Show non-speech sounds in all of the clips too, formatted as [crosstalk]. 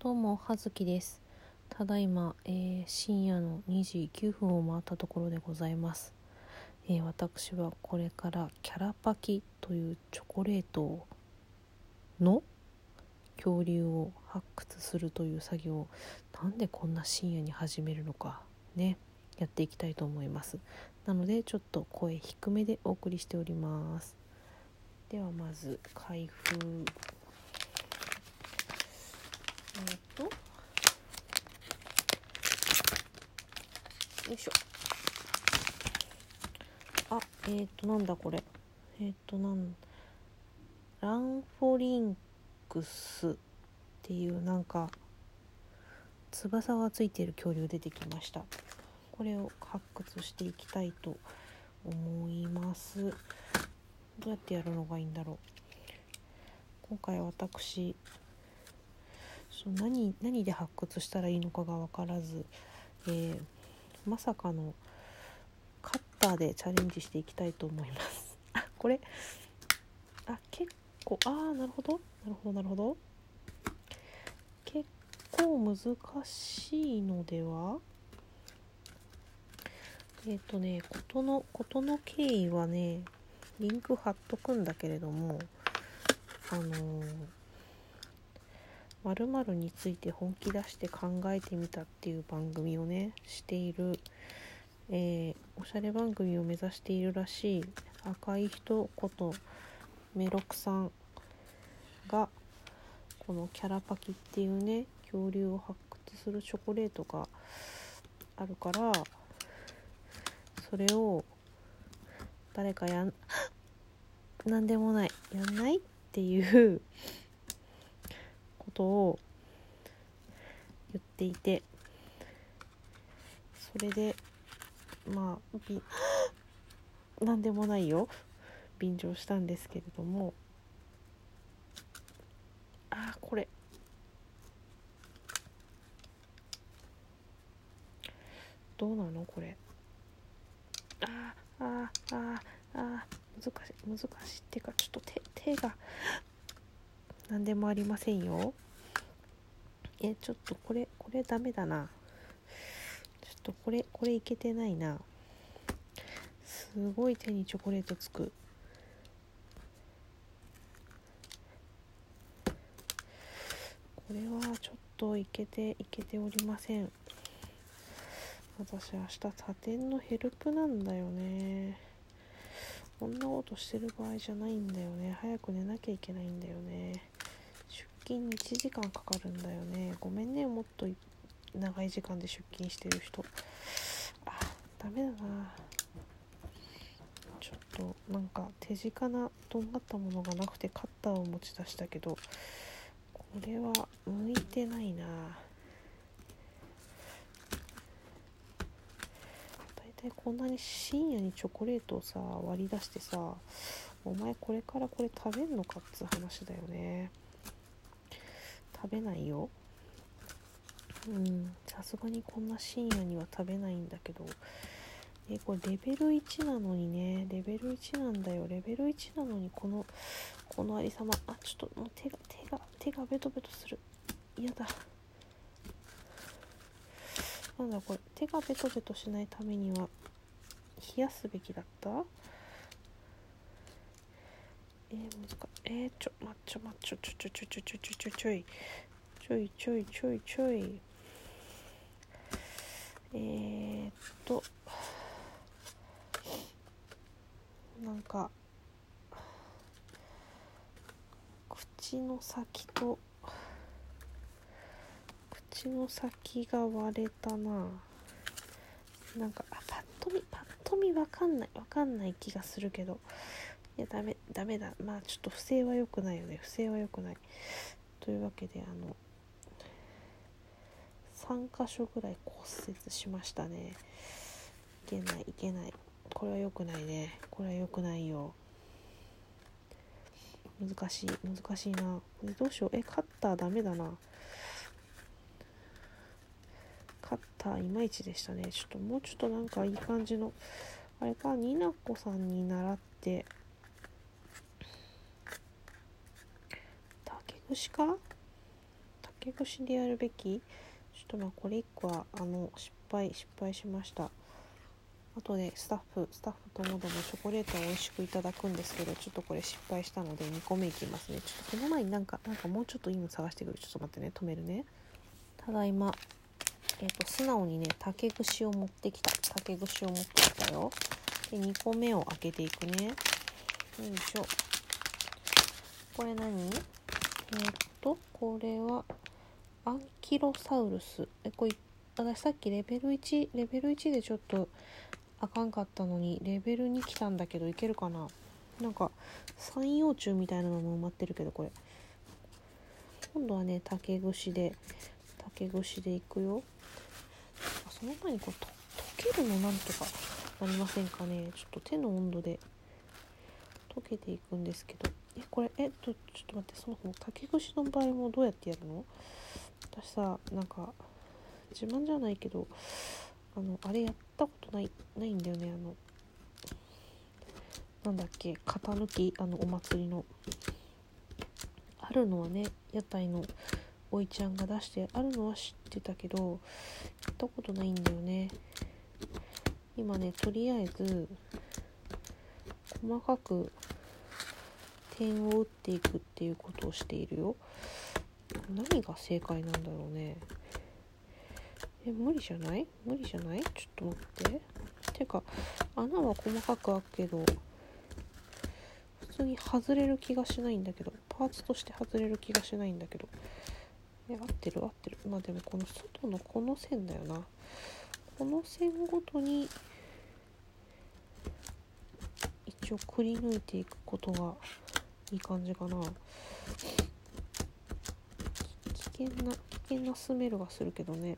どうも、はずきです。ただいま、えー深夜の2時9分を回ったところでございます。えー私はこれからキャラパキというチョコレートの恐竜を発掘するという作業をなんでこんな深夜に始めるのかねやっていきたいと思いますなのでちょっと声低めでお送りしておりますではまず開封えっとよいしょ。あえっ、となんだこれ。えっ、となんランフォリンクスっていうなんか翼がついている恐竜出てきました。これを発掘していきたいと思います。どうやってやるのがいいんだろう。今回私そう何何で発掘したらいいのかが分からず、えーまさかのカッターでチャレンジしていきたいと思います。[laughs] あこれあ結構ああなるほど。なるほどなるほど。結構難しいのではえっ、とね事の事の経緯はねリンク貼っとくんだけれどもあのー、まるについて本気出して考えてみたっていう番組をねしている、えーおしゃれ番組を目指しているらしい赤い人ことメロクさんがこのキャラパキっていうね恐竜を発掘するチョコレートがあるからそれを誰かやん [laughs] なんでもないやんないっていうことを言っていてそれでまあび [gasps] なんでもないよ。便乗したんですけれども。あーこれ。どうなの？これ。あーあーあーあー。難しい難しいっていうかちょっと手手が。何でもありませんよ。えちょっとこれこれダメだな。ちょっとこれこれいけてないな。すごい手にチョコレートつく。これはちょっといけていけておりません。私明日他店のヘルプなんだよね。こんなことしてる場合じゃないんだよね。早く寝なきゃいけないんだよね。出勤1時間かかるんだよね。ごめんね。もっと長い時間で出勤してる人。あダメだな。ちょっとなんか手近なとんがったものがなくてカッターを持ち出したけどこれは向いてないな。大体こんなに深夜にチョコレートをさ割り出してさお前これからこれ食べんのかっつう話だよね。食べないよ。うんさすがにこんな深夜には食べないんだけど。えこれレベル1なのにね。レベル1なんだよ。レベル1なのにこのこのありさまあちょっともう手が手が手がベトベトする。嫌だ。なんだこれ。手がベトベトしないためには冷やすべきだった？えー、難かえー、ちょまっちょまっちょちょちょちょちょちょちょちょちょいちょいちょいちょいちょいえー、っとなんか口の先と口の先が割れたな。なんかあパッと見パッと見わかんないわかんない気がするけど。いやダメダメだ。まあちょっと不正は良くないよね。不正は良くない。というわけであの3箇所ぐらい骨折しましたね。いけないいけない。これは良くないね。これは良くないよ。難しい難しいな。どうしよう。えカッターダメだな。カッターいまいちでしたね。ちょっともうちょっとなんかいい感じの。あれかになこさんに習って竹串か？竹串でやるべき？ちょっとまあこれ1個はあの失敗失敗しました。後でスタッフスタッフともどもチョコレートを美味しくいただくんですけどちょっとこれ失敗したので2個目いきますね。ちょっとその前になんかなんかもうちょっといいの探してくる。ちょっと待ってね。止めるね。ただいまえっ、ー、と素直にね竹串を持ってきた。竹串を持ってきたよ。で2個目を開けていくね。よいしょ。これ何？えっ、とこれはアンキロサウルス。えこれ私さっきレベル1レベル1でちょっとあかんかったのにレベル2来たんだけどいけるかな？なんか三葉虫みたいなのも埋まってるけどこれ。今度はね竹串で竹串でいくよ。あその前にこう溶けるのなんとかなりませんかね？ちょっと手の温度で溶けていくんですけど。えこれえっとちょっと待ってそもそも竹串の場合もどうやってやるの？私さなんか自慢じゃないけどあのあれやったことないないんだよねあのなんだっけ型抜きあのお祭りの。あるのはね屋台のおいちゃんが出してあるのは知ってたけどやったことないんだよね。今ねとりあえず細かく点を打っていくっていうことをしているよ。何が正解なんだろうね。え無理じゃない？無理じゃない？ちょっと待って。てか穴は細かく開くけど普通に外れる気がしないんだけどパーツとして外れる気がしないんだけど。え合ってる？合ってる。まあでもこの外のこの線だよな。この線ごとに一応くり抜いていくことがいい感じかな。危険な危険なスメルがするけどね。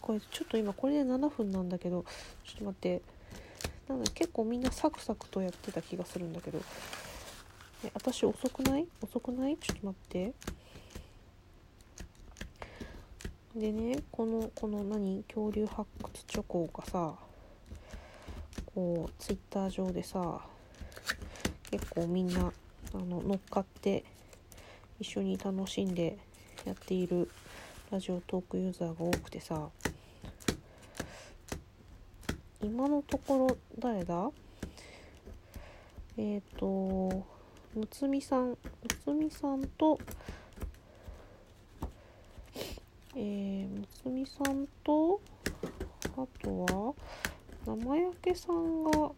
これちょっと今これで7分なんだけどちょっと待って。なん結構みんなサクサクとやってた気がするんだけど。私遅くない？遅くない？ちょっと待って。でねこのこの何？恐竜発掘チョコがさこうツイッター上でさ結構みんなあの乗っかって一緒に楽しんでやっているラジオトークユーザーが多くてさ今のところ誰だ？えっ、ー、とむつみさんむつみさんとえー、むつみさんとあとは生焼けさんが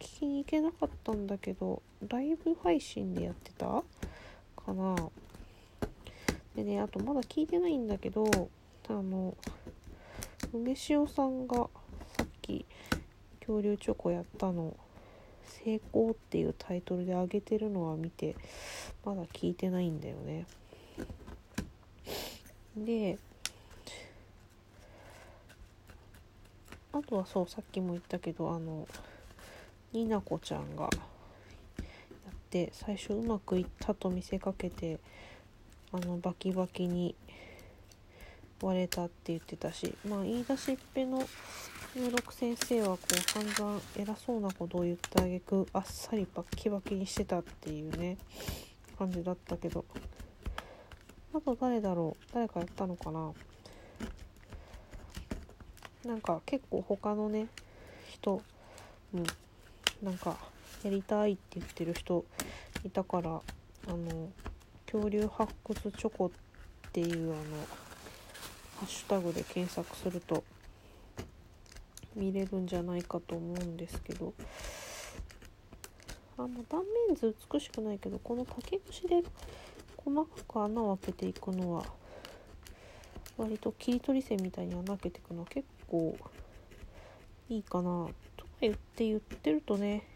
聞きに行けなかったんだけどライブ配信でやってた？かな？でねあとまだ聞いてないんだけどあの梅塩さんがさっき恐竜チョコやったの成功っていうタイトルで上げてるのは見てまだ聞いてないんだよね。であとはそうさっきも言ったけどあのになこちゃんがやって最初うまくいったと見せかけてあのバキバキに割れたって言ってたしまあ言い出しっぺの十六先生はこう散々偉そうなことを言ってあげくあっさりバキバキにしてたっていうね感じだったけどあと誰だろう誰かやったのかな。なんか結構他のね人うんなんかやりたいって言ってる人いたからあの恐竜発掘チョコっていうあのハッシュタグで検索すると見れるんじゃないかと思うんですけどあの断面図美しくないけどこの竹串で細かく穴を開けていくのは割と切り取り線みたいに穴開けていくのは結構いいかな。とか言って言ってるとね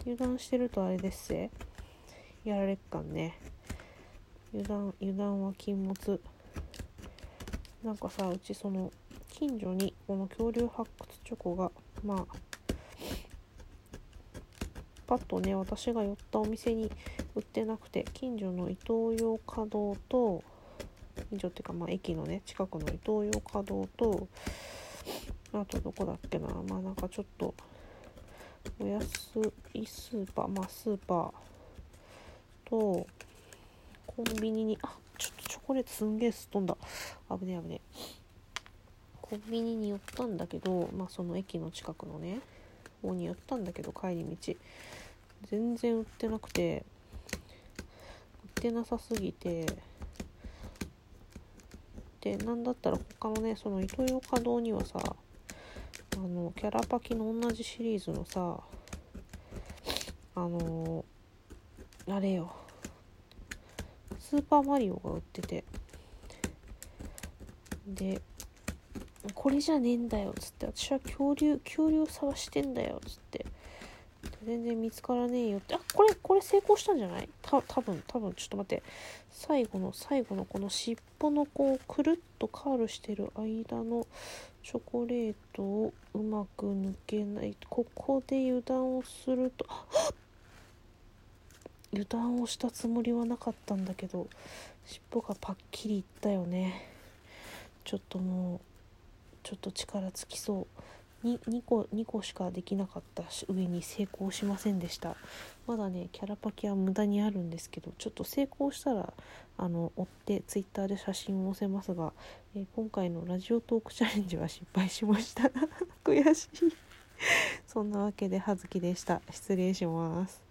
油断してるとあれですぜ。やられっかんね。油断油断は禁物。なんかさうちその近所にこの恐竜発掘チョコがまあパッとね私が寄ったお店に売ってなくて近所のイトーヨーカドーと近所っていうかまあ駅のね近くのイトーヨーカドーとあとどこだっけな。まあなんかちょっとお安いスーパーまあスーパーとコンビニにあちょっとチョコレートすんげえすっ飛んだ。危ねえ危ねえ。コンビニに寄ったんだけどまあその駅の近くのね方に寄ったんだけど帰り道。全然売ってなくて売ってなさすぎてでなんだったら他のねそのイトーヨーカドーにはさあのキャラパキの同じシリーズのさあのあれよ。スーパーマリオが売ってて。でこれじゃねえんだよっつって私は恐竜恐竜を探してんだよっつって。全然見つからねえよって。あこれこれ成功したんじゃない？た多分多分ちょっと待って。最後の最後のこの尻尾のこうくるっとカールしてる間のチョコレートをうまく抜けない。ここで油断をすると [gasps] 油断をしたつもりはなかったんだけど尻尾がパッキリいったよね。ちょっともうちょっと力尽きそう。2, 2個2個しかできなかった上に成功しませんでした。まだねキャラパキは無駄にあるんですけどちょっと成功したらあの追ってツイッターで写真を載せますが、えー、今回のラジオトークチャレンジは失敗しました。[laughs] 悔しい。そんなわけで葉月でした。失礼します。